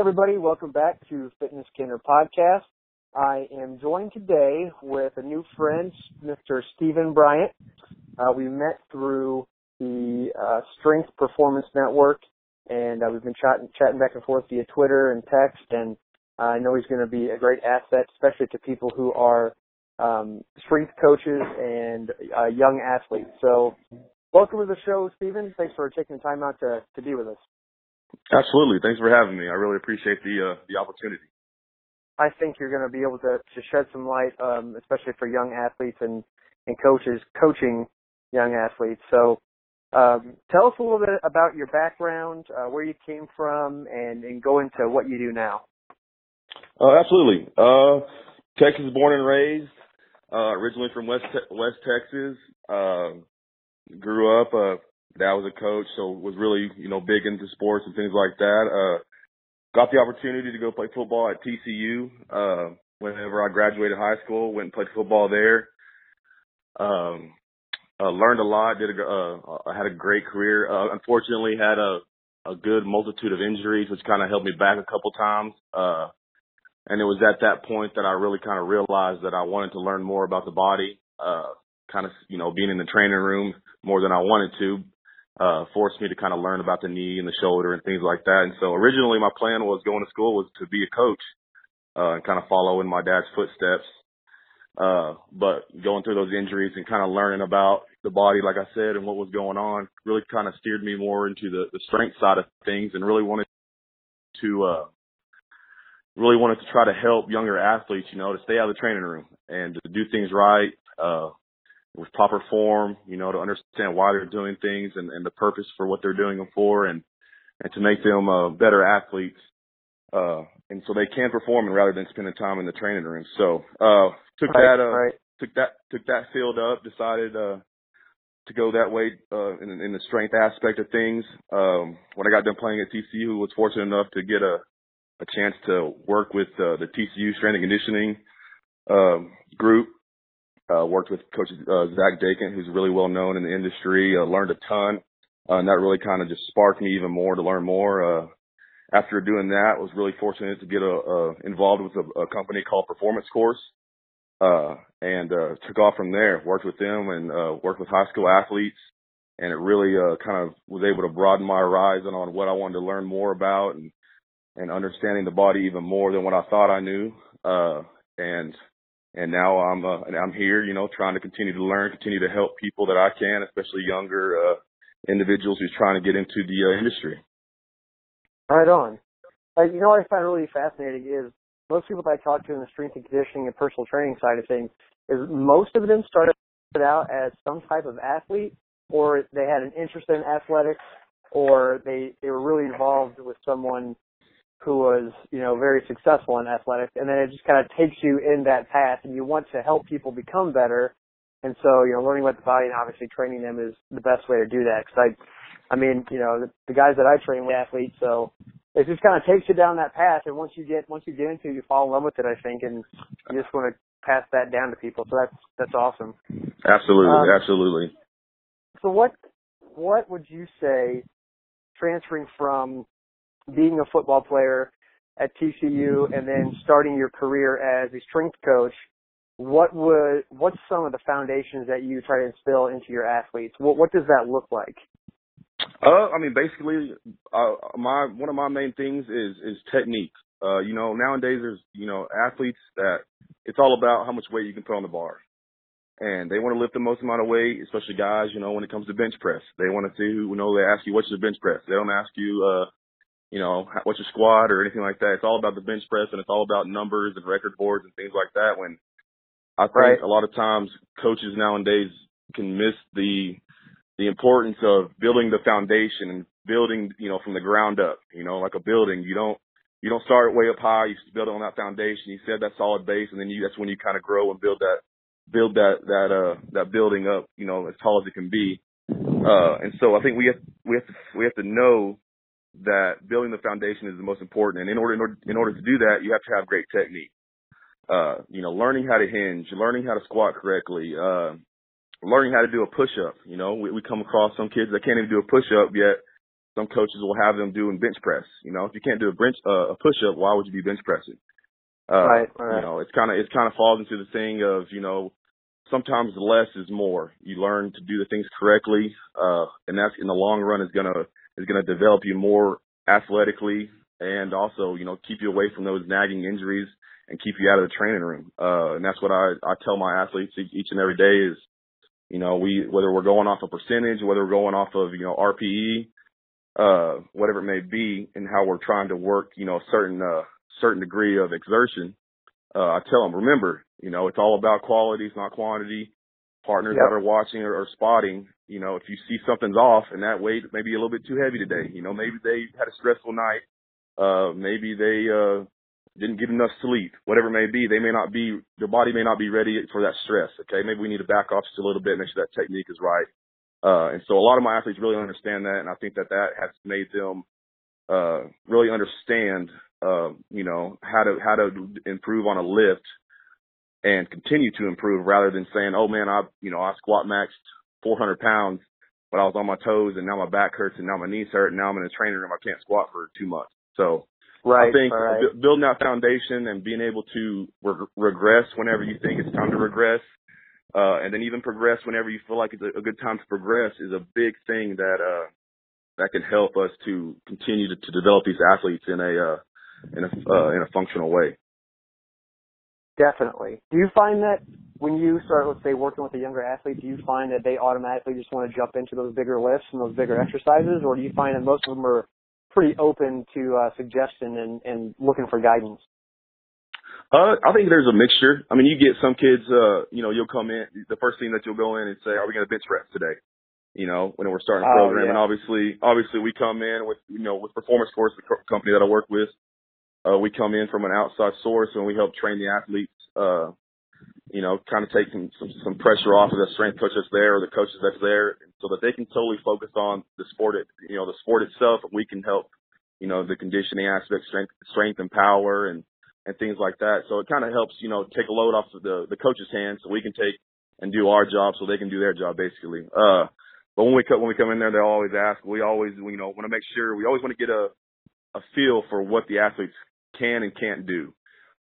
everybody. Welcome back to Fitness Kinder Podcast. I am joined today with a new friend, Mr. Stephen Bryant. Uh, we met through the uh, Strength Performance Network, and uh, we've been chatting, chatting back and forth via Twitter and text. And I know he's going to be a great asset, especially to people who are um, strength coaches and uh, young athletes. So, welcome to the show, Stephen. Thanks for taking the time out to to be with us. Absolutely. Thanks for having me. I really appreciate the uh, the opportunity. I think you're going to be able to, to shed some light, um, especially for young athletes and, and coaches coaching young athletes. So, um, tell us a little bit about your background, uh, where you came from, and, and go into what you do now. Uh, absolutely. Uh, Texas born and raised. Uh, originally from West Te- West Texas. Uh, grew up. Uh, dad was a coach, so was really you know big into sports and things like that. Uh, got the opportunity to go play football at TCU. Uh, whenever I graduated high school, went and played football there. Um, uh, learned a lot. Did a, uh, had a great career. Uh, unfortunately, had a a good multitude of injuries, which kind of held me back a couple times. Uh, and it was at that point that I really kind of realized that I wanted to learn more about the body. Uh, kind of, you know, being in the training room more than I wanted to, uh, forced me to kind of learn about the knee and the shoulder and things like that. And so originally my plan was going to school was to be a coach, uh, and kind of follow in my dad's footsteps. Uh, but going through those injuries and kind of learning about the body, like I said, and what was going on really kind of steered me more into the, the strength side of things and really wanted to, uh, really wanted to try to help younger athletes, you know, to stay out of the training room and to do things right, uh, with proper form, you know, to understand why they're doing things and, and the purpose for what they're doing them for and, and to make them, uh, better athletes. Uh, and so they can perform and rather than spending time in the training room. So, uh, took right, that, uh, right. took that, took that field up, decided, uh, to go that way, uh, in, in the strength aspect of things. Um, when I got done playing at TCU, was fortunate enough to get a, a chance to work with, uh, the TCU strength and conditioning, um, group uh, worked with Coach uh, Zach Dechant, who's really well known in the industry. Uh, learned a ton, uh, and that really kind of just sparked me even more to learn more. Uh, after doing that, was really fortunate to get a, a involved with a, a company called Performance Course, uh, and uh, took off from there. Worked with them and uh, worked with high school athletes, and it really uh, kind of was able to broaden my horizon on what I wanted to learn more about and and understanding the body even more than what I thought I knew. Uh, and and now I'm uh, I'm here, you know, trying to continue to learn, continue to help people that I can, especially younger uh, individuals who's trying to get into the uh, industry. Right on. Uh, you know what I find really fascinating is most people that I talk to in the strength and conditioning and personal training side of things is most of them started out as some type of athlete or they had an interest in athletics or they they were really involved with someone who was, you know, very successful in athletics, and then it just kind of takes you in that path, and you want to help people become better, and so, you know, learning about the body and obviously training them is the best way to do that. Because I, I mean, you know, the, the guys that I train with athletes, so it just kind of takes you down that path, and once you get once you get into it, you fall in love with it, I think, and you just want to pass that down to people. So that's that's awesome. Absolutely, Um, absolutely. So what what would you say transferring from being a football player at TCU and then starting your career as a strength coach, what would what's some of the foundations that you try to instill into your athletes? What what does that look like? Uh, I mean, basically, uh, my one of my main things is is technique. Uh, you know, nowadays there's you know athletes that it's all about how much weight you can put on the bar, and they want to lift the most amount of weight, especially guys. You know, when it comes to bench press, they want to see who you know they ask you what's your bench press. They don't ask you, uh, you know, what's your squat or anything like that. It's all about the bench press and it's all about numbers and record boards and things like that. When I think Right. a lot of times coaches nowadays can miss the the importance of building the foundation and building, you know, from the ground up. You know, like a building, you don't you don't start way up high. You build on that foundation. You set that solid base, and then you that's when you kind of grow and build that build that that uh that building up. You know, as tall as it can be. Uh, and so I think we have we have to we have to know that building the foundation is the most important. And in order in order, in order to do that, you have to have great technique. Uh, you know, learning how to hinge, learning how to squat correctly, uh, learning how to do a push up. You know, we, we come across some kids that can't even do a push up yet. some coaches will have them doing bench press. You know, if you can't do a bench uh, a push up, why would you be bench pressing? Uh, right, right. You know, it's kind of it kind of falls into the thing of you know sometimes less is more. You learn to do the things correctly, uh, and that's in the long run is gonna is gonna develop you more athletically and also you know keep you away from those nagging injuries and keep you out of the training room. Uh, and that's what I I tell my athletes each and every day is you know we whether we're going off a percentage, whether we're going off of you know RPE, uh, whatever it may be, and how we're trying to work you know a certain uh, certain degree of exertion. Uh, I tell them, remember, you know, it's all about quality, it's not quantity. Partners yep. that are watching or, or spotting, you know, if you see something's off and that weight may be a little bit too heavy today, you know, maybe they had a stressful night, uh, maybe they, uh, didn't get enough sleep, whatever it may be, they may not be, their body may not be ready for that stress. Okay. Maybe we need to back off just a little bit, make sure that technique is right. Uh, and so a lot of my athletes really understand that. And I think that that has made them, uh, really understand, uh, you know, how to, how to improve on a lift and continue to improve rather than saying, oh man, I, you know, I squat maxed 400 pounds, but I was on my toes and now my back hurts and now my knees hurt and now I'm in the training room. I can't squat for two months. So right, I think right. b- building that foundation and being able to re- regress whenever you think it's time to regress, uh, and then even progress whenever you feel like it's a, a good time to progress is a big thing that, uh, that can help us to continue to, to develop these athletes in a, uh, in a, uh, in a functional way. Definitely. Do you find that when you start, let's say, working with a younger athlete, do you find that they automatically just want to jump into those bigger lifts and those bigger exercises, or do you find that most of them are pretty open to uh, suggestion and, and looking for guidance? Uh, I think there's a mixture. I mean, you get some kids, uh, you know, you'll come in, the first thing that you'll go in and say, are we going to bench press today? You know, when we're starting a oh, program. yeah. And obviously, obviously we come in with, you know, with Performance Force, the co- company that I work with, uh, we come in from an outside source and we help train the athletes, uh, you know, kind of take some, some, some pressure off of the strength coach that's there or the coaches that's there so that they can totally focus on the sport, it, you know, the sport itself. We can help, you know, the conditioning aspect, strength, strength and power and, and things like that. So it kind of helps, you know, take a load off of the, the coach's hands so we can take and do our job so they can do their job basically. Uh, but when we come, when we come in there, they always ask, we always, you know, want to make sure, we always want to get a, a feel for what the athletes can and can't do.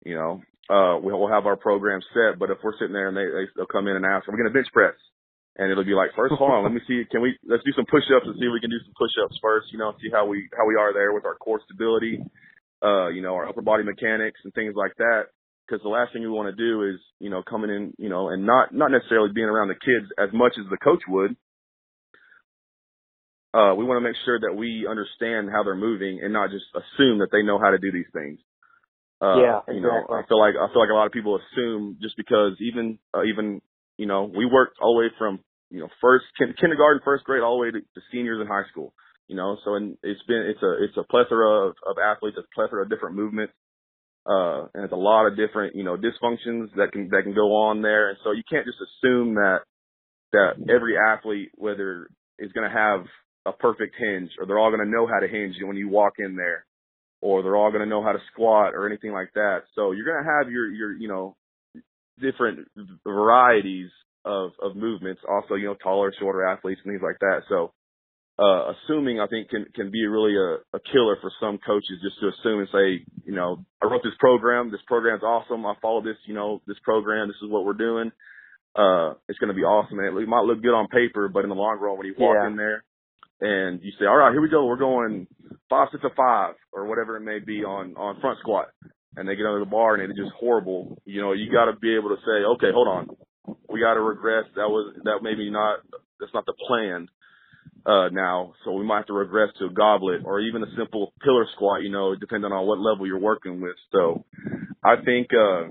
You know, uh, we'll have our program set, but if we're sitting there and they, they they'll come in and ask, are we going to bench press? And it'll be like, first, hold on, let me see, can we, let's do some push-ups and see if we can do some push-ups first, you know, see how we, how we are there with our core stability, uh, you know, our upper body mechanics and things like that. Cause the last thing we want to do is, you know, coming in, you know, and not, not necessarily being around the kids as much as the coach would. Uh, we want to make sure that we understand how they're moving and not just assume that they know how to do these things. Uh, yeah, exactly. you know, I feel like I feel like a lot of people assume just because even uh, even you know we worked all the way from you know first kindergarten, first grade, all the way to, to seniors in high school. You know, so and it's been it's a it's a plethora of, of athletes, a plethora of different movements, uh, and it's a lot of different you know dysfunctions that can that can go on there, and so you can't just assume that that every athlete whether is going to have a perfect hinge or they're all going to know how to hinge when you walk in there or they're all going to know how to squat or anything like that. So you're going to have your, your, you know, different varieties of, of movements. Also, you know, taller, shorter athletes and things like that. So, uh, assuming I think can, can be really a, a killer for some coaches just to assume and say, you know, I wrote this program. This program's awesome. I follow this, you know, this program. This is what we're doing. Uh, it's going to be awesome. And it might look good on paper, but in the long run, when you walk yeah. in there, and you say, all right, here we go. We're going five, six, or five, or whatever it may be on, on front squat. And they get under the bar and it's just horrible. You know, you got to be able to say, okay, hold on. We got to regress. That was, that maybe not, that's not the plan, uh, now. So we might have to regress to a goblet or even a simple pillar squat, you know, depending on what level you're working with. So I think, uh,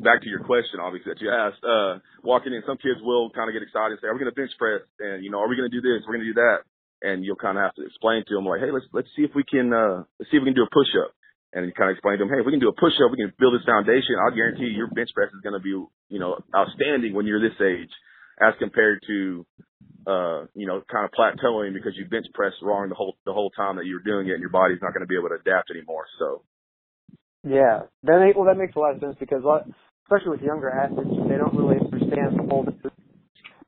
back to your question, obviously that you asked, uh, walking in, some kids will kind of get excited and say, "Are we going to bench press?" And you know, "Are we going to do this? We're going to do that." And you'll kind of have to explain to them like, "Hey, let's let's see if we can uh, let's see if we can do a push up." And you kind of explain to them, "Hey, if we can do a push up, we can build this foundation. I'll guarantee you, your bench press is going to be you know outstanding when you're this age, as compared to uh, you know, kind of plateauing because you bench press wrong the whole the whole time that you're doing it, and your body's not going to be able to adapt anymore. So yeah, that make, well that makes a lot of sense because especially with younger athletes, they don't really understand the whole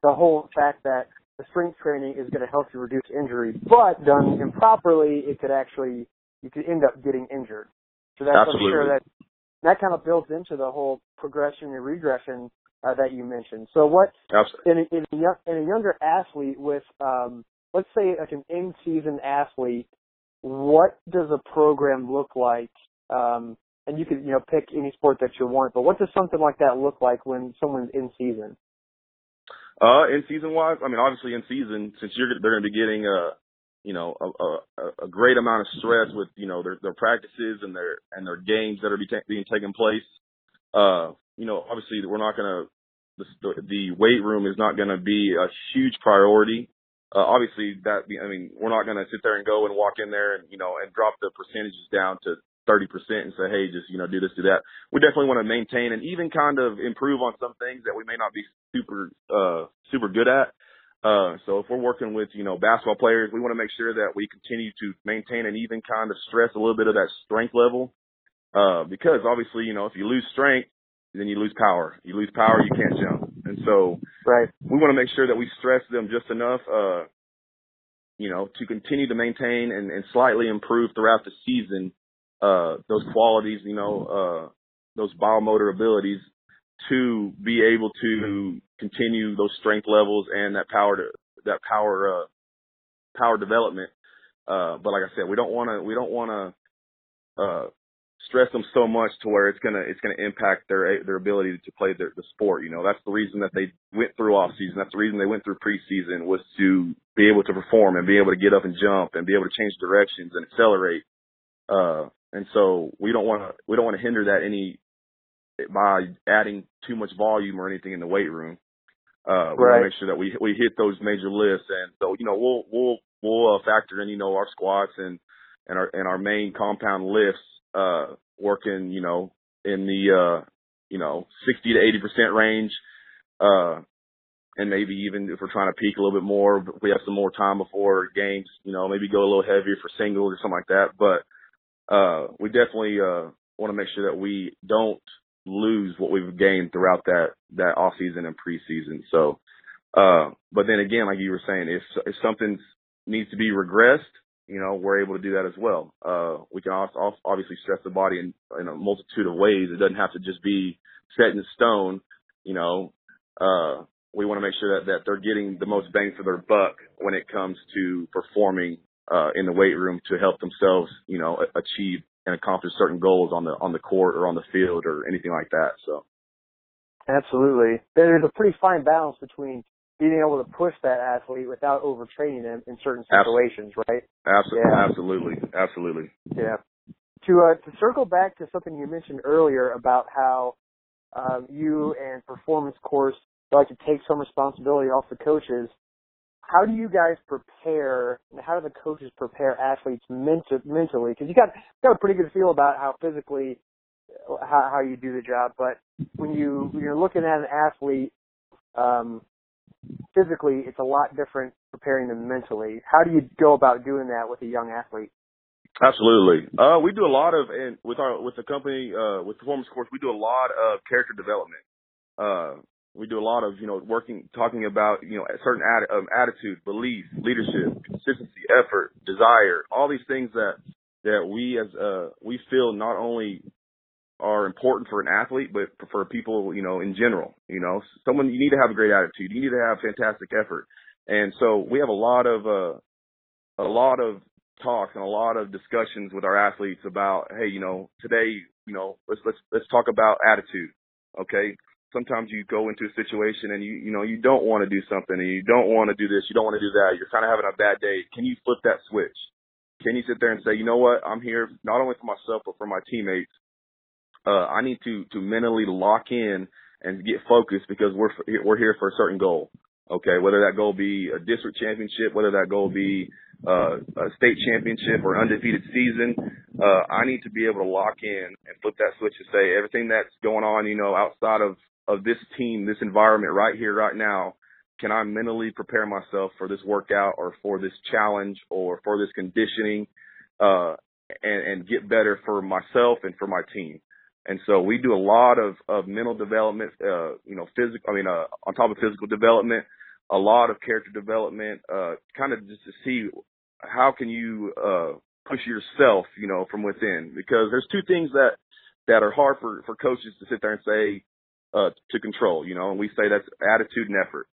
the whole fact that the strength training is going to help you reduce injury, but done improperly, it could actually you could end up getting injured. So that's Absolutely. I'm sure that that kind of builds into the whole progression and regression uh, that you mentioned. So what in a, in a, young, in a younger athlete with um, let's say like an in-season athlete, what does a program look like? Um, and you could you know pick any sport that you want, but what does something like that look like when someone's in season? Uh, in season wise, I mean, obviously in season, since you're they're going to be getting a, you know, a, a, a great amount of stress with you know their their practices and their and their games that are be ta- being taken place. Uh, you know, obviously we're not going to the the weight room is not going to be a huge priority. Uh, obviously that I mean we're not going to sit there and go and walk in there and you know and drop the percentages down to 30% and say, hey, just, you know, do this, do that. We definitely want to maintain and even kind of improve on some things that we may not be super, uh, super good at. Uh, so if we're working with, you know, basketball players, we want to make sure that we continue to maintain and even kind of stress a little bit of that strength level. Uh, because obviously, you know, if you lose strength, then you lose power. You lose power, you can't jump. And so, right. we want to make sure that we stress them just enough, uh, you know, to continue to maintain and, and slightly improve throughout the season uh, those qualities, you know, uh, those biomotor abilities to be able to continue those strength levels and that power to, that power, uh, power development. Uh, but like I said, we don't want to, we don't want to, uh, stress them so much to where it's gonna it's gonna impact their their ability to play their, the sport. You know, that's the reason that they went through off season. That's the reason they went through preseason was to be able to perform and be able to get up and jump and be able to change directions and accelerate. Uh, and so we don't want to we don't want to hinder that any by adding too much volume or anything in the weight room. Uh, we right. want to make sure that we we hit those major lifts, and so you know we'll we'll we'll uh, factor in you know our squats and and our and our main compound lifts, uh, working you know in the uh, you know 60 to 80 percent range, uh, and maybe even if we're trying to peak a little bit more, we have some more time before games, you know maybe go a little heavier for singles or something like that, but uh, we definitely uh, want to make sure that we don't lose what we've gained throughout that that off season and preseason. So, uh, but then again, like you were saying, if if something needs to be regressed, you know, we're able to do that as well. Uh, we can also obviously stress the body in, in a multitude of ways. It doesn't have to just be set in stone. You know, uh, we want to make sure that that they're getting the most bang for their buck when it comes to performing uh, in the weight room to help themselves, you know, achieve and accomplish certain goals on the on the court or on the field or anything like that. So, absolutely, there's a pretty fine balance between being able to push that athlete without overtraining them in certain situations, absolutely. right? Absolutely, yeah. absolutely, absolutely. Yeah. To uh, to circle back to something you mentioned earlier about how um, you and Performance Course like to take some responsibility off the coaches how do you guys prepare? How do the coaches prepare athletes mental, mentally? Because you got got a pretty good feel about how physically how, how you do the job, but when you when you're looking at an athlete um, physically, it's a lot different preparing them mentally. How do you go about doing that with a young athlete? Absolutely. Uh, we do a lot of, and with our, with the company, uh, with Performance Course, we do a lot of character development. Uh, we do a lot of, you know, working, talking about, you know, certain um, attitude, belief, leadership, consistency, effort, desire, all these things that, that we as, uh, we feel not only are important for an athlete, but for people, you know, in general, you know, someone, you need to have a great attitude. You need to have fantastic effort. And so we have a lot of, uh, a lot of talks and a lot of discussions with our athletes about, hey, you know, today, you know, let's, let's, let's talk about attitude. Okay sometimes you go into a situation and you you know you don't want to do something and you don't want to do this, you don't want to do that. You're kind of having a bad day. Can you flip that switch? Can you sit there and say, you know what, I'm here not only for myself but for my teammates. Uh, I need to to mentally lock in and get focused because we're we're here for a certain goal. Okay, whether that goal be a district championship, whether that goal be uh, a state championship or undefeated season, uh, I need to be able to lock in and flip that switch and say everything that's going on, you know, outside of of this team, this environment right here, right now, can I mentally prepare myself for this workout or for this challenge or for this conditioning, uh, and, and get better for myself and for my team. And so we do a lot of, of mental development, uh, you know, physical, I mean, uh, on top of physical development, a lot of character development, uh, kind of just to see how can you uh, push yourself, you know, from within. Because there's two things that that are hard for for coaches to sit there and say uh, to control, you know, and we say that's attitude and effort.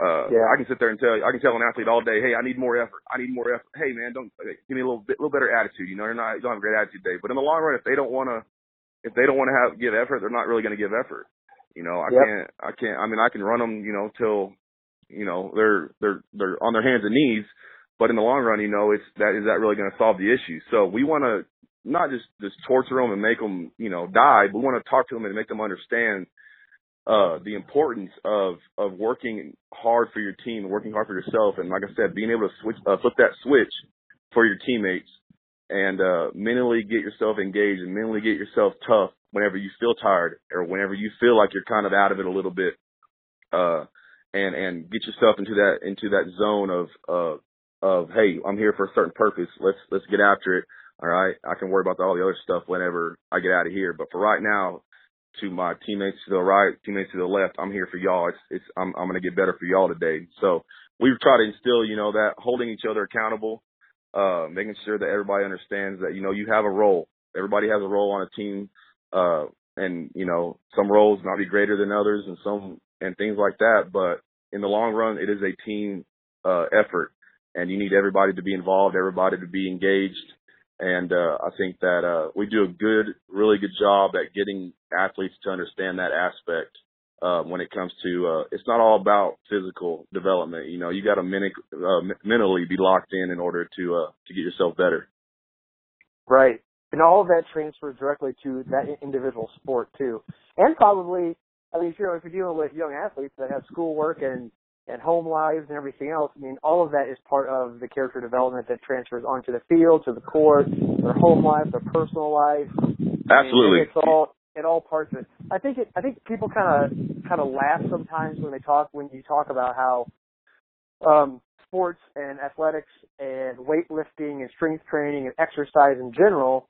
Uh, yeah. I can sit there and tell I can tell an athlete all day, hey, I need more effort. I need more effort. Hey, man, don't give me a little bit, little better attitude. You know, they're not, you don't have a great attitude day. But in the long run, if they don't want to, if they don't want to have give effort, they're not really going to give effort. You know, I yep. can't, I can't. I mean, I can run them, you know, till, you know, they're they're they're on their hands and knees. But in the long run, you know, it's that is that really going to solve the issue? So we want to not just just torture them and make them, you know, die, but want to talk to them and make them understand uh, the importance of of working hard for your team and working hard for yourself, and like I said, being able to switch uh, flip that switch for your teammates and uh, mentally get yourself engaged and mentally get yourself tough whenever you feel tired or whenever you feel like you're kind of out of it a little bit, uh, and and get yourself into that into that zone of uh, of hey, I'm here for a certain purpose. Let's let's get after it. All right, I can worry about all the other stuff whenever I get out of here. But for right now, to my teammates to the right, teammates to the left. I'm here for y'all. It's, it's, I'm, I'm going to get better for y'all today. So we've tried to instill, you know, that holding each other accountable, uh, making sure that everybody understands that, you know, you have a role. Everybody has a role on a team. Uh, and, you know, some roles might be greater than others and some, and things like that. But in the long run, it is a team, uh, effort and you need everybody to be involved, everybody to be engaged and uh, I think that uh, we do a good, really good job at getting athletes to understand that aspect uh, when it comes to. Uh, it's not all about physical development. You know, you got to men- uh, mentally be locked in in order to uh, to get yourself better. Right, and all of that transfers directly to that individual sport too, and probably. I mean, if you're if you're dealing with young athletes that have schoolwork and and home lives and everything else. I mean, all of that is part of the character development that transfers onto the field, to the court, their home life, their personal life. Absolutely. it's all it all parts of it. I think it. I think people kind of kind of laugh sometimes when they talk when you talk about how um, sports and athletics and weightlifting and strength training and exercise in general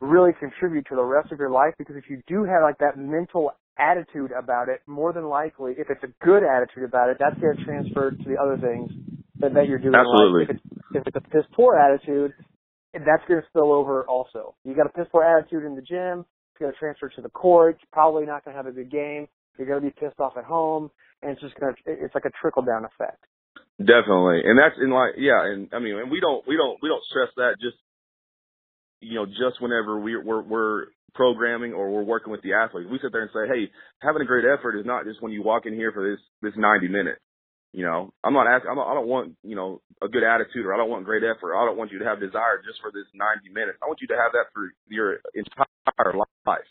really contribute to the rest of your life because if you do have like that mental attitude about it, more than likely, if it's a good attitude about it, that's going to transfer to the other things that, that you're doing. Absolutely. If it's, if it's a piss poor attitude, that's going to spill over also. You got a piss poor attitude in the gym, it's going to transfer to the court. You're probably not going to have a good game. You're going to be pissed off at home, and it's just going to, it's like a trickle down effect. Definitely, and that's in like yeah, and I mean, and we don't we don't we don't stress that just you know just whenever we we're we're programming or we're working with the athletes. We sit there and say, hey, having a great effort is not just when you walk in here for this this 90 minutes. You know, I'm not asking. I'm not, I don't want you know a good attitude or I don't want great effort. I don't want you to have desire just for this 90 minutes. I want you to have that for your entire life.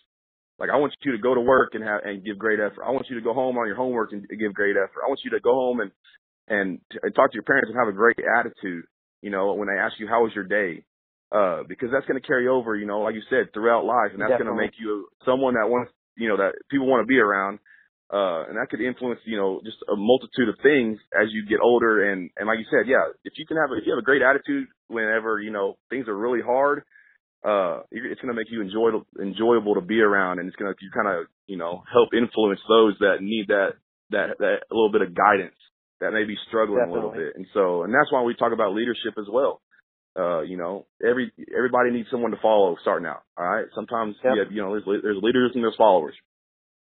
Like I want you to go to work and have and give great effort. I want you to go home on your homework and give great effort. I want you to go home and and, and talk to your parents and have a great attitude. You know, when they ask you how was your day, uh, because that's going to carry over, you know, like you said, throughout life, and that's going to make you someone that wants, you know, that people want to be around, uh, and that could influence, you know, just a multitude of things as you get older, and and like you said, yeah, if you can have, a, if you have a great attitude whenever you know things are really hard, uh, it's going to make you enjoyable, enjoyable to be around, and it's going to you kind of, you know, help influence those that need that that that a little bit of guidance that may be struggling Definitely. a little bit, and so, and that's why we talk about leadership as well uh, you know, every everybody needs someone to follow starting out. All right. Sometimes yep. yeah, you know, there's there's leaders and there's followers.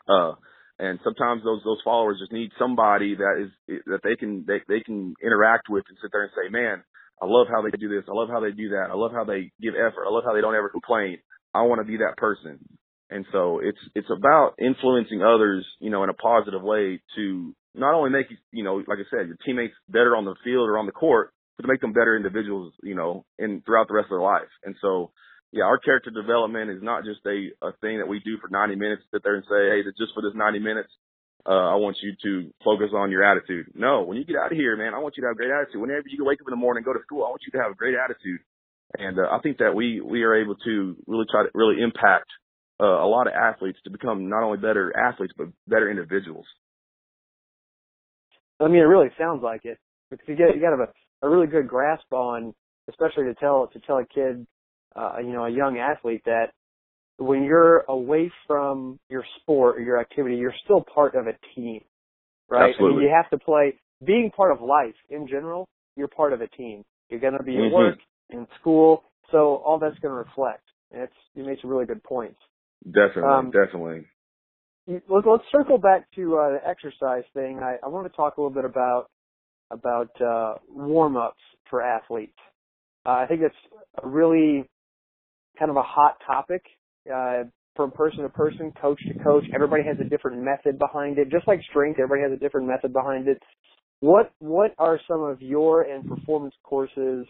Uh, and sometimes those those followers just need somebody that is that they can they they can interact with and sit there and say, man, I love how they do this. I love how they do that. I love how they give effort. I love how they don't ever complain. I want to be that person. And so it's it's about influencing others, you know, in a positive way to not only make you, you know, like I said, your teammates better on the field or on the court, to make them better individuals, you know, in throughout the rest of their life. And so, yeah, our character development is not just a, a thing that we do for 90 minutes, sit there and say, hey, just for this 90 minutes, uh, I want you to focus on your attitude. No, when you get out of here, man, I want you to have a great attitude. Whenever you wake up in the morning and go to school, I want you to have a great attitude. And uh, I think that we we are able to really try to really impact uh, a lot of athletes to become not only better athletes but better individuals. I mean, it really sounds like it because you get you got a a really good grasp on, especially to tell to tell a kid, uh, you know, a young athlete that when you're away from your sport or your activity, you're still part of a team, right? Absolutely. I mean, you have to play. being part of life in general, you're part of a team. You're going to be mm-hmm. at work, in school, so all that's going to reflect. And it's you made some really good points. Definitely, um, definitely. Let's, let's circle back to uh, the exercise thing. I, I want to talk a little bit about about uh, warm ups for athletes. Uh, I think it's a really kind of a hot topic uh, from person to person, coach to coach. Everybody has a different method behind it. Just like strength, everybody has a different method behind it. What what are some of your and performance courses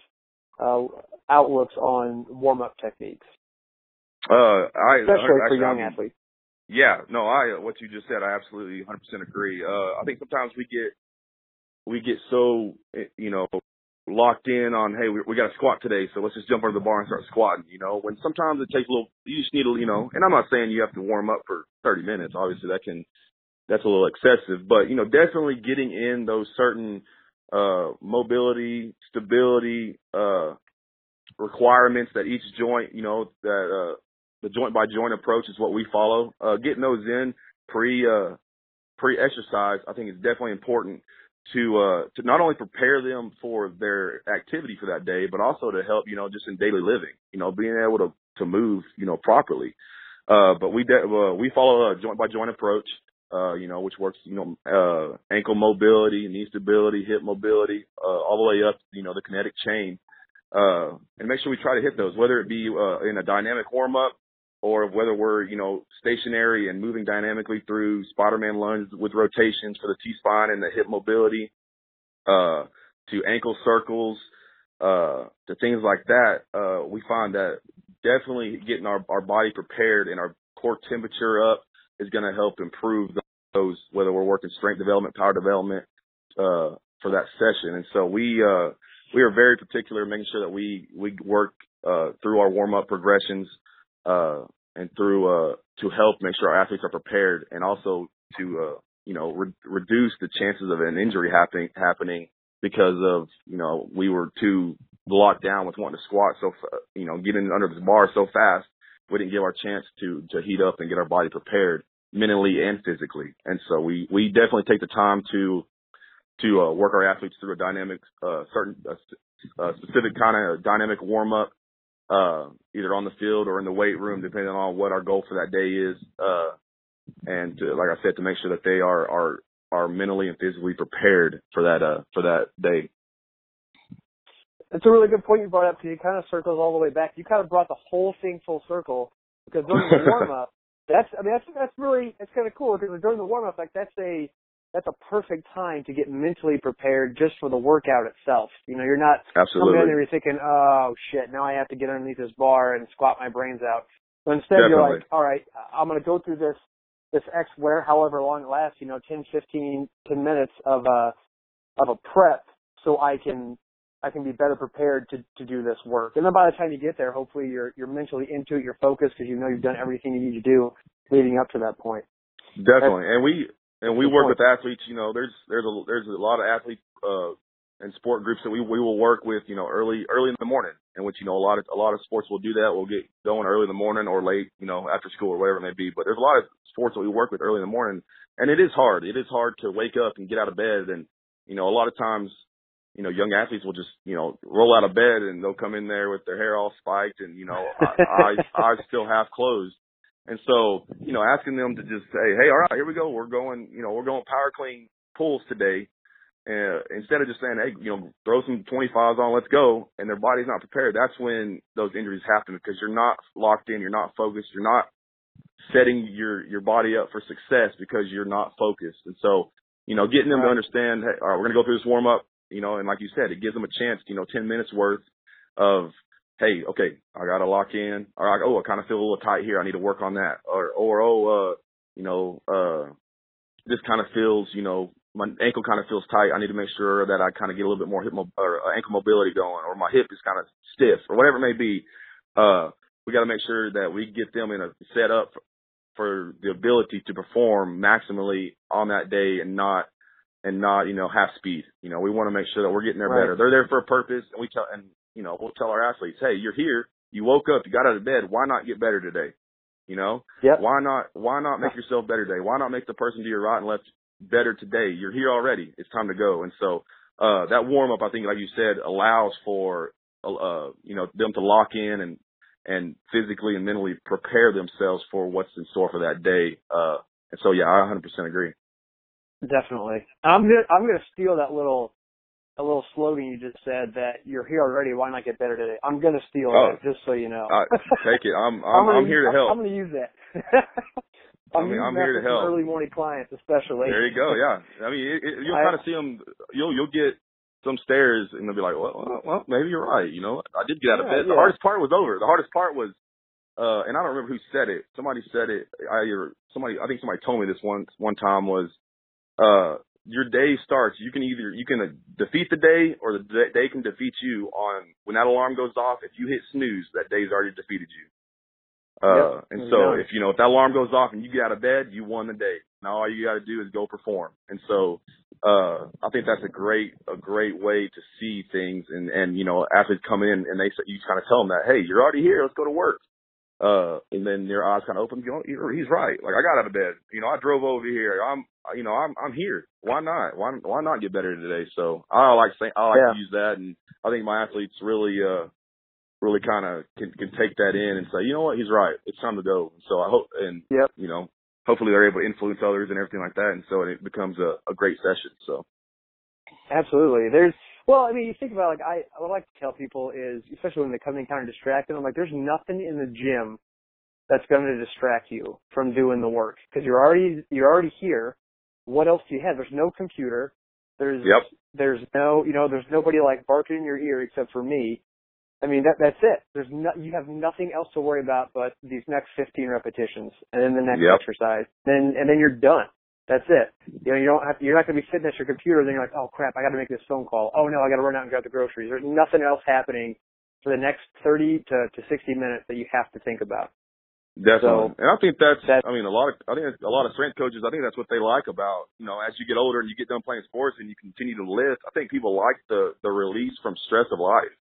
uh, outlooks on warm up techniques? Uh, I especially I, for young I mean, athletes. Yeah, no, I what you just said, I absolutely 100% agree. Uh, I think sometimes we get we get so you know locked in on hey we, we got to squat today so let's just jump under the bar and start squatting you know? When sometimes it takes a little you just need a you know and i'm not saying you have to warm up for 30 minutes obviously that can that's a little excessive but you know definitely getting in those certain uh mobility stability uh requirements that each joint you know that uh the joint by joint approach is what we follow uh getting those in pre uh pre exercise i think is definitely important to uh to not only prepare them for their activity for that day, but also to help you know just in daily living, you know, being able to to move you know properly. Uh, but we de- uh, we follow a joint by joint approach, uh, you know, which works you know uh, ankle mobility, knee stability, hip mobility, uh, all the way up you know the kinetic chain, uh, and make sure we try to hit those, whether it be uh, in a dynamic warm up or whether we're, you know, stationary and moving dynamically through Spider-Man lunge with rotations for the T-spine and the hip mobility, uh, to ankle circles, uh, to things like that, uh, we find that definitely getting our, our body prepared and our core temperature up is going to help improve those, whether we're working strength development, power development, uh, for that session. And so we, uh, we are very particular making sure that we, we work, uh, through our warm up progressions, uh, and through uh, to help make sure our athletes are prepared, and also to uh, you know re- reduce the chances of an injury happening happening because of you know we were too locked down with wanting to squat so you know getting under this bar so fast we didn't give our chance to to heat up and get our body prepared mentally and physically. And so we we definitely take the time to to uh, work our athletes through a dynamic uh certain uh, specific kind of dynamic warm up uh, either on the field or in the weight room, depending on what our goal for that day is. Uh, and to, like I said, to make sure that they are, are, are mentally and physically prepared for that, uh, for that day. It's a really good point you brought up because it kind of circles all the way back. You kind of brought the whole thing full circle because during the warm up, that's, I mean, that's, that's really, that's kind of cool because during the warm up, like that's a, that's a perfect time to get mentally prepared just for the workout itself. You know, you're not Absolutely. coming in there you're thinking, oh shit, now I have to get underneath this bar and squat my brains out. So instead Definitely. you're like, all right, I'm going to go through this, this X where, however long it lasts, you know, 10, 15, 10 minutes of a, of a prep so I can, I can be better prepared to, to do this work. And then by the time you get there, hopefully you're, you're mentally into it, you're focused because you know you've done everything you need to do leading up to that point. Definitely. That's, and we, and we work with athletes. You know, there's there's a there's a lot of athletes uh, and sport groups that we we will work with. You know, early early in the morning, in which you know a lot of a lot of sports will do that. We'll get going early in the morning or late, you know, after school or whatever it may be. But there's a lot of sports that we work with early in the morning, and it is hard. It is hard to wake up and get out of bed, and you know, a lot of times. You know, young athletes will just, you know, roll out of bed and they'll come in there with their hair all spiked and, you know, eyes, eyes still half closed and so, you know, asking them to just say, hey, all right, here we go. We're going, you know, we're going power clean pulls today. Uh, instead of just saying, hey, you know, throw some 25s on, let's go, and their body's not prepared, that's when those injuries happen because you're not locked in, you're not focused, you're not setting your your body up for success because you're not focused. And so, you know, getting them to understand, hey, all right, we're gonna go through this warm up, you know, and like you said, it gives them a chance, you know, 10 minutes worth of hey, okay, I got to lock in, or oh, I kind of feel a little tight here. I need to work on that, or or oh, uh, you know, uh, this kind of feels, you know, my ankle kind of feels tight. I need to make sure that I kind of get a little bit more hip mo- or uh, ankle mobility going, or my hip is kind of stiff, or whatever it may be. Uh, we got to make sure that we get them in a set up for, for the ability to perform maximally on that day and not and not you know half speed. You know, we want to make sure that we're getting there Right. better. They're there for a purpose, and we tell and you know we'll tell our athletes, hey, you're here, you woke up, you got out of bed, why not get better today? You know, Yep. why not why not make yourself better today? Why not make the person to your right and left better today. You're here already. It's time to go. And so, uh, that warm up, I think, like you said, allows for, uh, you know, them to lock in and, and physically and mentally prepare themselves for what's in store for that day. Uh, and so, yeah, I 100% agree. Definitely. I'm gonna I'm gonna steal that little a little slogan you just said that you're here already. Why not get better today? I'm gonna steal oh, that just so you know. uh, take it. I'm I'm, I'm, I'm here to help. I'm gonna use that. I'm, I mean, I'm here to help. Early morning clients, especially. There you go. Yeah. I mean, it, it, you'll kind of see them. You'll you'll get some stares, and they'll be like, well, well, well maybe you're right. You know, I did get out of bed. Yeah. The hardest part was over. The hardest part was, uh, and I don't remember who said it. Somebody said it. I or somebody. I think somebody told me this one one time was, uh, your day starts, you can either you can defeat the day or the day can defeat you. On when that alarm goes off, if you hit snooze, that day's already defeated you. Uh, yep. and so if you know if that alarm goes off and you get out of bed, you won the day. Now all you got to do is go perform. And so uh, I think that's a great a great way to see things. And and you know athletes come in and they you kind of tell them that hey you're already here, let's go to work. Uh, and then their eyes kind of open. You know, he's right. Like I got out of bed. You know, I drove over here. I'm, you know, I'm, I'm here. Why not? Why, why not get better today? So I like saying, I like yeah. to use that, and I think my athletes really, uh, really kind of can, can take that in and say, you know what, he's right. It's time to go. So I hope, and yep. you know, hopefully they're able to influence others and everything like that, and so it becomes a, a great session. So. Absolutely. There's well, I mean, you think about like I what I like to tell people is, especially when they come in kind of distracted. I'm like, there's nothing in the gym that's going to distract you from doing the work because you're already you're already here. What else do you have? There's no computer. There's yep. there's no you know there's nobody like barking in your ear except for me. I mean that that's it. There's no you have nothing else to worry about but these next 15 repetitions and then the next yep. exercise. Then and then you're done. That's it. You know, you don't have, you're not going to be sitting at your computer and then you're like, oh crap, I got to make this phone call. Oh no, I got to run out and grab the groceries. There's nothing else happening for the next 30 to, to 60 minutes that you have to think about. Definitely, so, and I think that's, that's. I mean, a lot of. I think a lot of strength coaches. I think that's what they like about. You know, as you get older and you get done playing sports and you continue to lift. I think people like the the release from stress of life.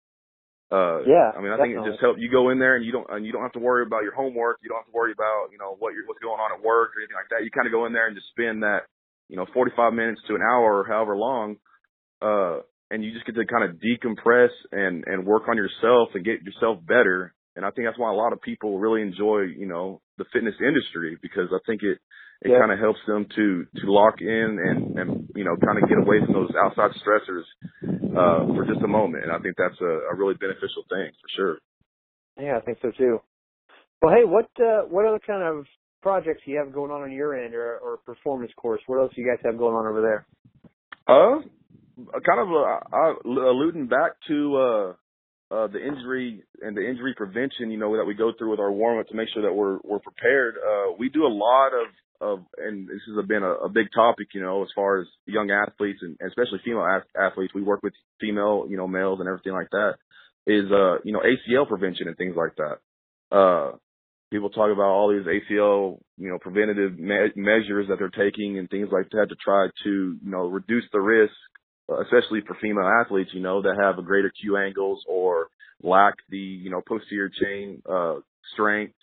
Uh, yeah. I mean, I definitely. think it just helps. You go in there and you don't and you don't have to worry about your homework. You don't have to worry about you know what you're what's going on at work or anything like that. You kind of go in there and just spend that you know 45 minutes to an hour or however long. Uh, and you just get to kind of decompress and and work on yourself and get yourself better and I think that's why a lot of people really enjoy, you know, the fitness industry because I think it it yeah. kind of helps them to to lock in and and you know kind of get away from those outside stressors uh for just a moment. And I think that's a, a really beneficial thing for sure. Yeah, I think so too. Well, hey, what uh what other kind of projects you have going on on your end or or performance course? What else do you guys have going on over there? Uh, kind of uh, I, alluding back to uh uh, the injury and the injury prevention, you know, that we go through with our warm up to make sure that we're we're prepared. Uh, we do a lot of of, and this has been a, a big topic, you know, as far as young athletes and especially female athletes. We work with female, you know, males and everything like that. Is uh, you know, ACL prevention and things like that. Uh, people talk about all these ACL, you know, preventative me- measures that they're taking and things like that to try to, you know, reduce the risk especially for female athletes, you know, that have a greater Q angles or lack the, you know, posterior chain, uh, strength,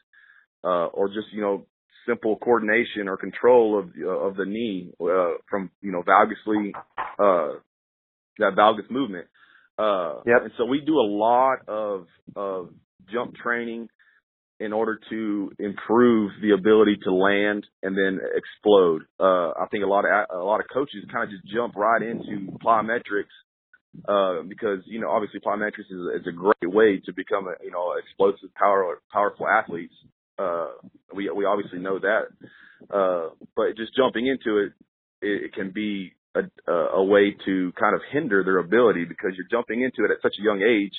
uh, or just, you know, simple coordination or control of, uh, of the knee, uh, from, you know, valgusly, uh, that valgus movement. Uh, yep. and so we do a lot of, of jump training, in order to improve the ability to land and then explode. Uh, I think a lot of a lot of coaches kind of just jump right into plyometrics uh, because you know obviously plyometrics is, is a great way to become a you know explosive, power powerful athletes. Uh, we we obviously know that, uh, but just jumping into it, it, it can be a, a way to kind of hinder their ability because you're jumping into it at such a young age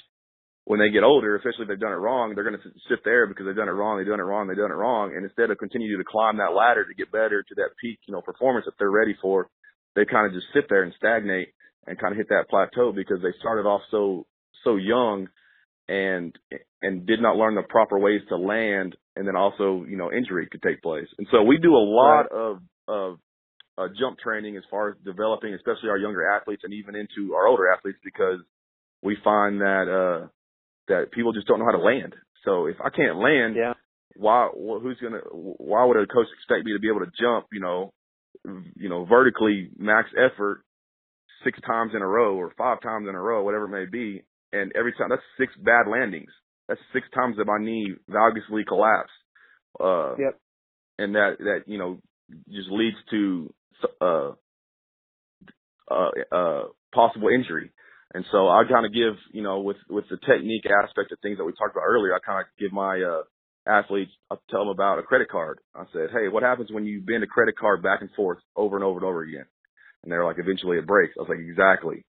when they get older, especially if they've done it wrong, they're going to sit there because they've done it wrong, they've done it wrong, they've done it wrong. And instead of continuing to climb that ladder to get better to that peak, you know, performance that they're ready for, they kind of just sit there and stagnate and kind of hit that plateau because they started off so, so young and, and did not learn the proper ways to land. And then also, you know, injury could take place. And so we do a lot right. of, of, uh, jump training as far as developing, especially our younger athletes and even into our older athletes because we find that, uh, that people just don't know how to land. So if I can't land, yeah. why? Who's gonna? Why would a coach expect me to be able to jump? You know, you know, vertically max effort six times in a row or five times in a row, whatever it may be. And every time that's six bad landings. That's six times that my knee valguously collapsed. Uh, yep. And that, that, you know, just leads to, uh, uh, uh, possible injury. And so I kind of give, you know, with, with the technique aspect of things that we talked about earlier, I kind of give my, uh, athletes, I tell them about a credit card. I said, Hey, what happens when you bend a credit card back and forth over and over and over again? And they're like, eventually it breaks. I was like, exactly.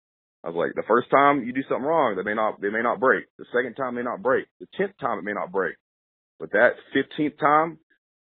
I was like, the first time you do something wrong, they may not, they may not break. The second time may not break. The tenth time it may not break. But that fifteenth time,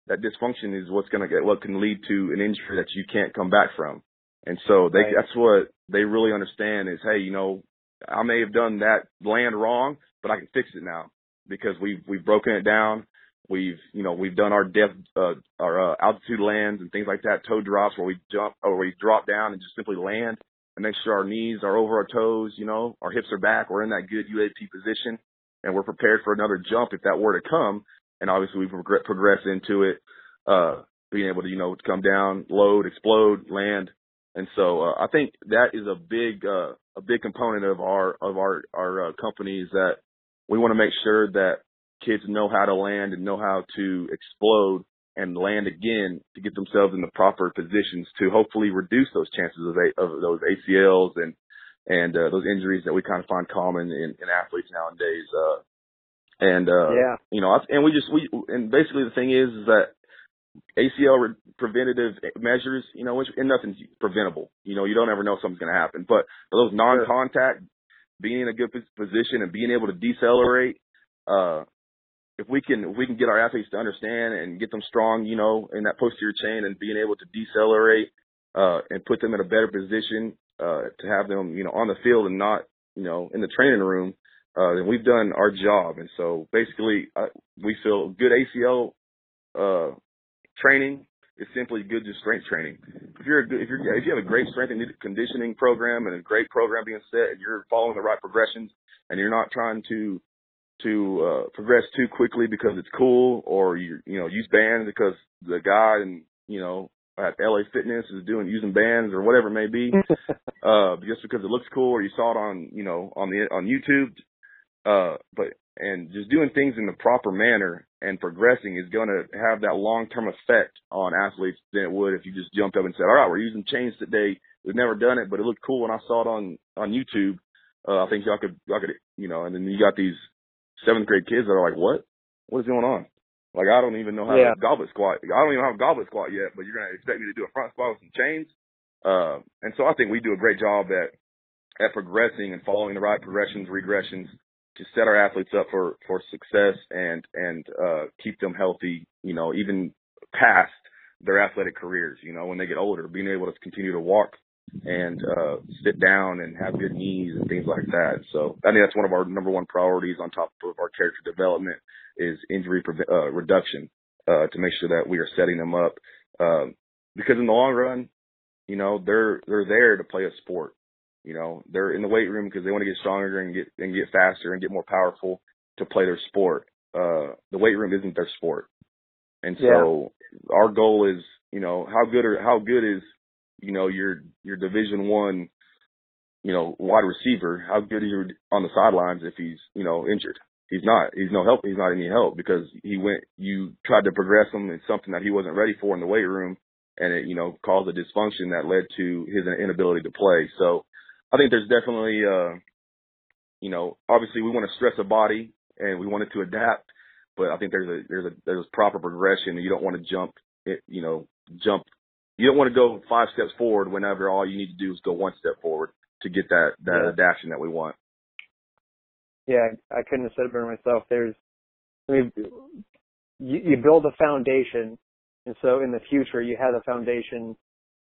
that dysfunction is what's going to get, what can lead to an injury that you can't come back from. And so they, right. that's what they really understand is, hey, you know, I may have done that land wrong, but I can fix it now because we've, we've broken it down. We've, you know, we've done our depth, uh, our uh, altitude lands and things like that, toe drops where we jump or we drop down and just simply land and make sure our knees are over our toes, you know, our hips are back. We're in that good UAP position and we're prepared for another jump if that were to come. And obviously we progress, into it, uh, being able to, you know, come down, load, explode, land. And so, uh, I think that is a big, uh, a big component of our, of our, our, uh, companies that we want to make sure that kids know how to land and know how to explode and land again to get themselves in the proper positions to hopefully reduce those chances of, a, of those ACLs and and uh, those injuries that we kind of find common in, in athletes nowadays. Uh, and uh, yeah, you know, and we just we and basically the thing is, is that ACL re- preventative measures, you know, which, and nothing's preventable. You know, you don't ever know something's going to happen. But for those non-contact, being in a good position and being able to decelerate, uh, if we can if we can get our athletes to understand and get them strong, you know, in that posterior chain and being able to decelerate uh, and put them in a better position uh, to have them, you know, on the field and not, you know, in the training room, uh, then we've done our job. And so basically, uh, we feel good ACL uh, training is simply good just strength training. If you're a good, if you're if you have a great strength and conditioning program and a great program being set, and you're following the right progressions, and you're not trying to to uh, progress too quickly because it's cool, or you you know use bands because the guy and you know at LA Fitness is doing using bands or whatever it may be, uh, just because it looks cool, or you saw it on you know on the on YouTube, uh, but and just doing things in the proper manner and progressing is going to have that long term effect on athletes than it would if you just jumped up and said, all right, we're using chains today. We've never done it, but it looked cool when I saw it on on YouTube. Uh, I think y'all could y'all could you know, and then you got these seventh grade kids that are like, what? What is going on? Like, I don't even know how yeah. to goblet squat. I don't even have a goblet squat yet, but you're going to expect me to do a front squat with some chains. Uh, and so I think we do a great job at, at progressing and following the right progressions, regressions to set our athletes up for, for success and, and, uh, keep them healthy, you know, even past their athletic careers, you know, when they get older, being able to continue to walk and uh, sit down and have good knees and things like that. So I think that's one of our number one priorities on top of our character development is injury pre- uh, reduction uh, to make sure that we are setting them up um, because in the long run, you know, they're they're there to play a sport. You know, they're in the weight room because they want to get stronger and get and get faster and get more powerful to play their sport. Uh, the weight room isn't their sport, and so yeah. our goal is, you know, how good are how good is you know, your your Division One, you know, wide receiver, how good is he on the sidelines if he's you know injured? He's not. He's no help. He's not any help because he went. You tried to progress him in something that he wasn't ready for in the weight room, and it you know caused a dysfunction that led to his inability to play. So, I think there's definitely, uh, you know, obviously we want to stress a body and we want it to adapt, but I think there's a there's a there's a proper progression. And you don't want to jump, it, you know, jump you don't want to go five steps forward whenever all you need to do is go one step forward to get that that yeah. adaptation that we want. Yeah, I couldn't have said it better myself. There's, I mean, you, you build a foundation, and so in the future you have a foundation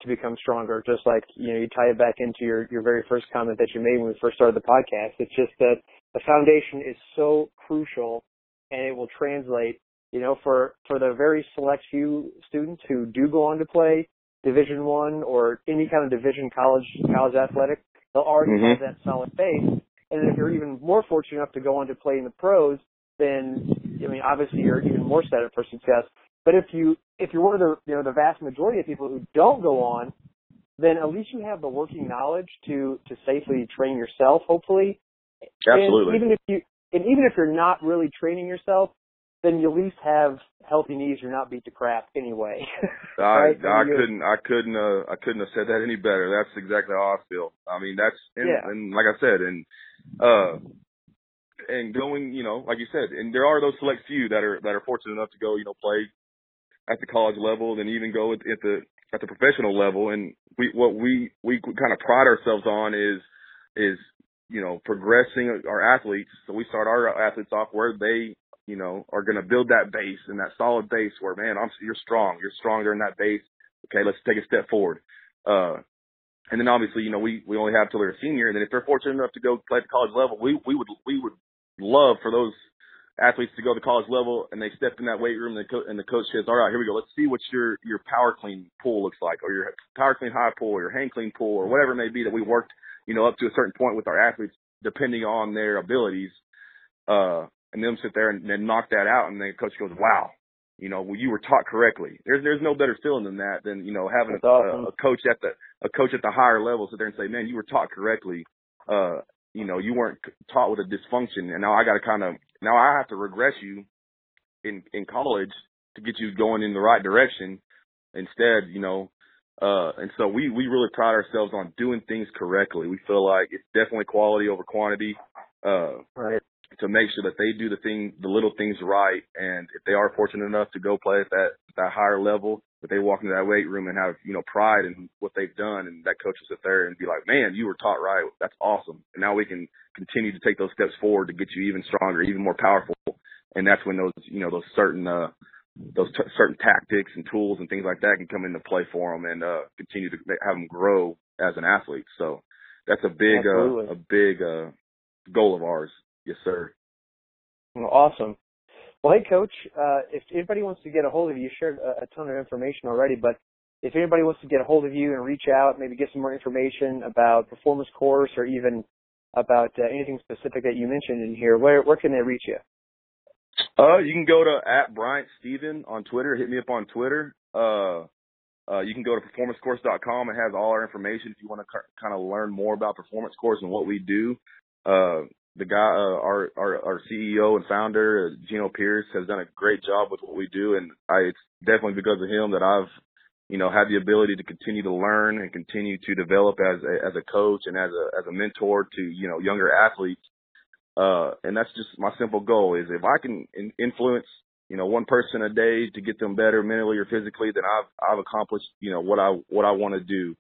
to become stronger. Just like you know, you tie it back into your your very first comment that you made when we first started the podcast. It's just that the foundation is so crucial, and it will translate. You know, for for the very select few students who do go on to play, Division One or any kind of Division college college athletic, they'll already mm-hmm. have that solid base. And if you're even more fortunate enough to go on to play in the pros, then I mean obviously you're even more set up for success. But if you if you're one of the you know the vast majority of people who don't go on, then at least you have the working knowledge to to safely train yourself. Hopefully, absolutely. And even if you and even if you're not really training yourself, then you at least have healthy knees. You're not beat to crap anyway. right? I, I couldn't, I couldn't, uh, I couldn't have said that any better. That's exactly how I feel. I mean, that's, and, yeah. and like I said, and, uh, and going, you know, like you said, and there are those select few that are, that are fortunate enough to go, you know, play at the college level and even go at, at the, at the professional level. And we, what we, we kind of pride ourselves on is, is, you know, progressing our athletes. So we start our athletes off where they you know, are going to build that base and that solid base where, man, I'm, you're strong. You're stronger in that base. Okay, let's take a step forward. Uh, and then obviously, you know, we, we only have till they're a senior. And then if they're fortunate enough to go play at the college level, we, we would, we would love for those athletes to go to the college level and they step in that weight room and the, co- and the coach says, all right, here we go. Let's see what your, your power clean pull looks like or your power clean high pull or your hang clean pull or whatever it may be that we worked, you know, up to a certain point with our athletes depending on their abilities. Uh, and them sit there and then knock that out, and then the coach goes, "Wow, you know, well, you were taught correctly." There's there's no better feeling than that than you know having a, awesome. a, a coach at the a coach at the higher level sit there and say, "Man, you were taught correctly." Uh, you know, you weren't taught with a dysfunction, and now I got to kind of now I have to regress you in in college to get you going in the right direction. Instead, you know, uh, and so we we really pride ourselves on doing things correctly. We feel like it's definitely quality over quantity. Uh, right to make sure that they do the thing, the little things right. And if they are fortunate enough to go play at that, that higher level, that they walk into that weight room and have, you know, pride in what they've done and that coach will sit there and be like, man, you were taught right. That's awesome. And now we can continue to take those steps forward to get you even stronger, even more powerful. And that's when those, you know, those certain, uh, those t- certain tactics and tools and things like that can come into play for them and, uh, continue to have them grow as an athlete. So that's a big, uh, a big, uh, goal of ours Yes, sir. Well, awesome. Well, hey, Coach, uh, if anybody wants to get a hold of you, you shared a, a ton of information already, but if anybody wants to get a hold of you and reach out, maybe get some more information about performance course or even about uh, anything specific that you mentioned in here, where where can they reach you? Uh, you can go to at Bryant Steven on Twitter. Hit me up on Twitter. Uh, uh, you can go to performancecourse.com. It has all our information if you want to kind of learn more about performance course and what we do. Uh, the guy, uh, our, our, our CEO and founder, uh, Gino Pierce, has done a great job with what we do. And I, it's definitely because of him that I've, you know, had the ability to continue to learn and continue to develop as a, as a coach and as a, as a mentor to, you know, younger athletes. Uh, and that's just my simple goal is if I can in, influence, you know, one person a day to get them better mentally or physically, then I've, I've accomplished, you know, what I, what I want to do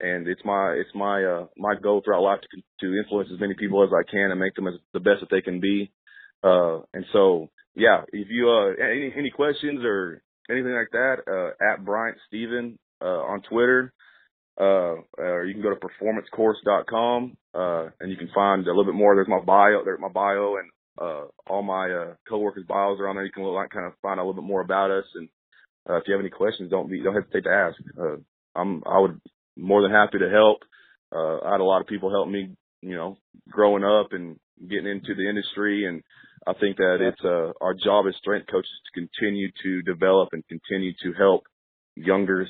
and it's my it's my uh my goal throughout life to to influence as many people as I can and make them as the best that they can be. Uh, and so yeah, if you uh any any questions or anything like that, uh, at Bryant Steven uh, on Twitter, uh, or you can go to performancecourse.com uh, and you can find a little bit more. There's my bio, there's my bio, and uh, all my uh, coworkers' bios are on there. You can look like kind of find out a little bit more about us. And uh, if you have any questions, don't be don't hesitate to ask. Uh, I'm I would more than happy to help. Uh, I had a lot of people help me, you know, growing up and getting into the industry. And I think that it's, uh, our job as strength coaches to continue to develop and continue to help younger,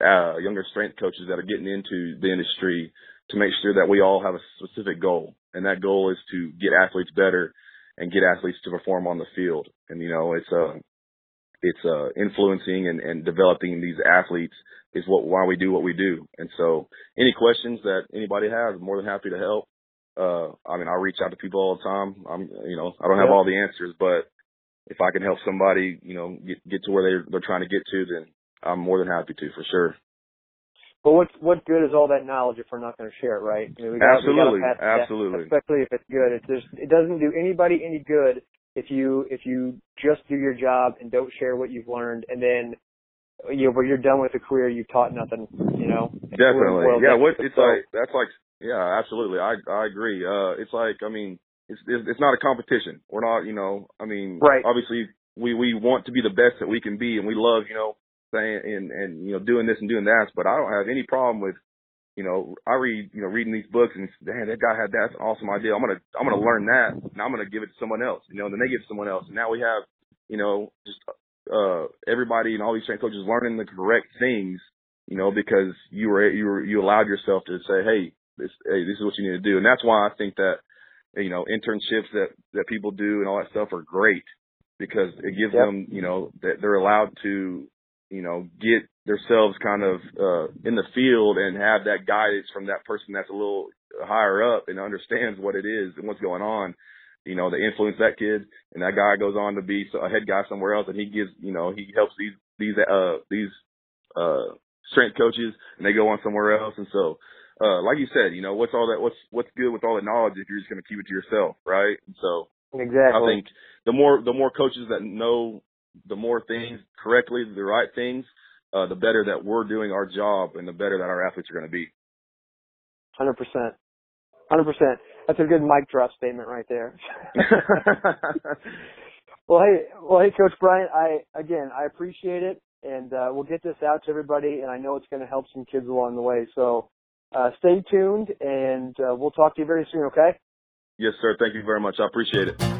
uh, younger strength coaches that are getting into the industry to make sure that we all have a specific goal. And that goal is to get athletes better and get athletes to perform on the field. And, you know, it's, uh, it's, uh, influencing and, and developing these athletes is what why we do what we do. And so, any questions that anybody has, I'm more than happy to help. Uh, I mean, I reach out to people all the time. I'm, you know, I don't have yeah. all the answers, but if I can help somebody, you know, get get to where they're they're trying to get to, then I'm more than happy to for sure. But what what good is all that knowledge if we're not going to share it, right? I mean, gotta, absolutely, absolutely. especially if it's good. it just, it doesn't do anybody any good if you if you just do your job and don't share what you've learned, and then you know, when you're done with a career, you've taught nothing, you know. Definitely. Yeah, what it's like that's like yeah, absolutely. I I agree. Uh it's like I mean, it's it's not a competition. We're not, you know, I mean, right. obviously we we want to be the best that we can be and we love, you know, saying and and you know, doing this and doing that, but I don't have any problem with you know, I read, you know, reading these books and man, that guy had that awesome idea. I'm gonna, I'm gonna learn that, and I'm gonna give it to someone else. You know, and then they give it to someone else, and now we have, you know, just uh, everybody and all these strength coaches learning the correct things, you know, because you were, you were, you allowed yourself to say, Hey, this, hey, this is what you need to do. And that's why I think that, you know, internships that, that people do and all that stuff are great because it gives yep. them, you know, that they're allowed to, you know, get themselves kind of, uh, in the field and have that guidance from that person that's a little higher up and understands what it is and what's going on you know, they influence that kid and that guy goes on to be a head guy somewhere else and he gives, you know, he helps these, these, uh, these, uh, strength coaches and they go on somewhere else. And so, uh, like you said, you know, what's all that, what's, what's good with all the knowledge if you're just going to keep it to yourself, right? And so, exactly. I think the more, the more coaches that know the more things correctly, the right things, uh, the better that we're doing our job and the better that our athletes are going to be. Hundred percent. Hundred percent. That's a good mic drop statement right there. well, hey, well, hey, Coach Bryant. I again, I appreciate it, and uh, we'll get this out to everybody, and I know it's going to help some kids along the way. So, uh, stay tuned, and uh, we'll talk to you very soon. Okay? Yes, sir. Thank you very much. I appreciate it.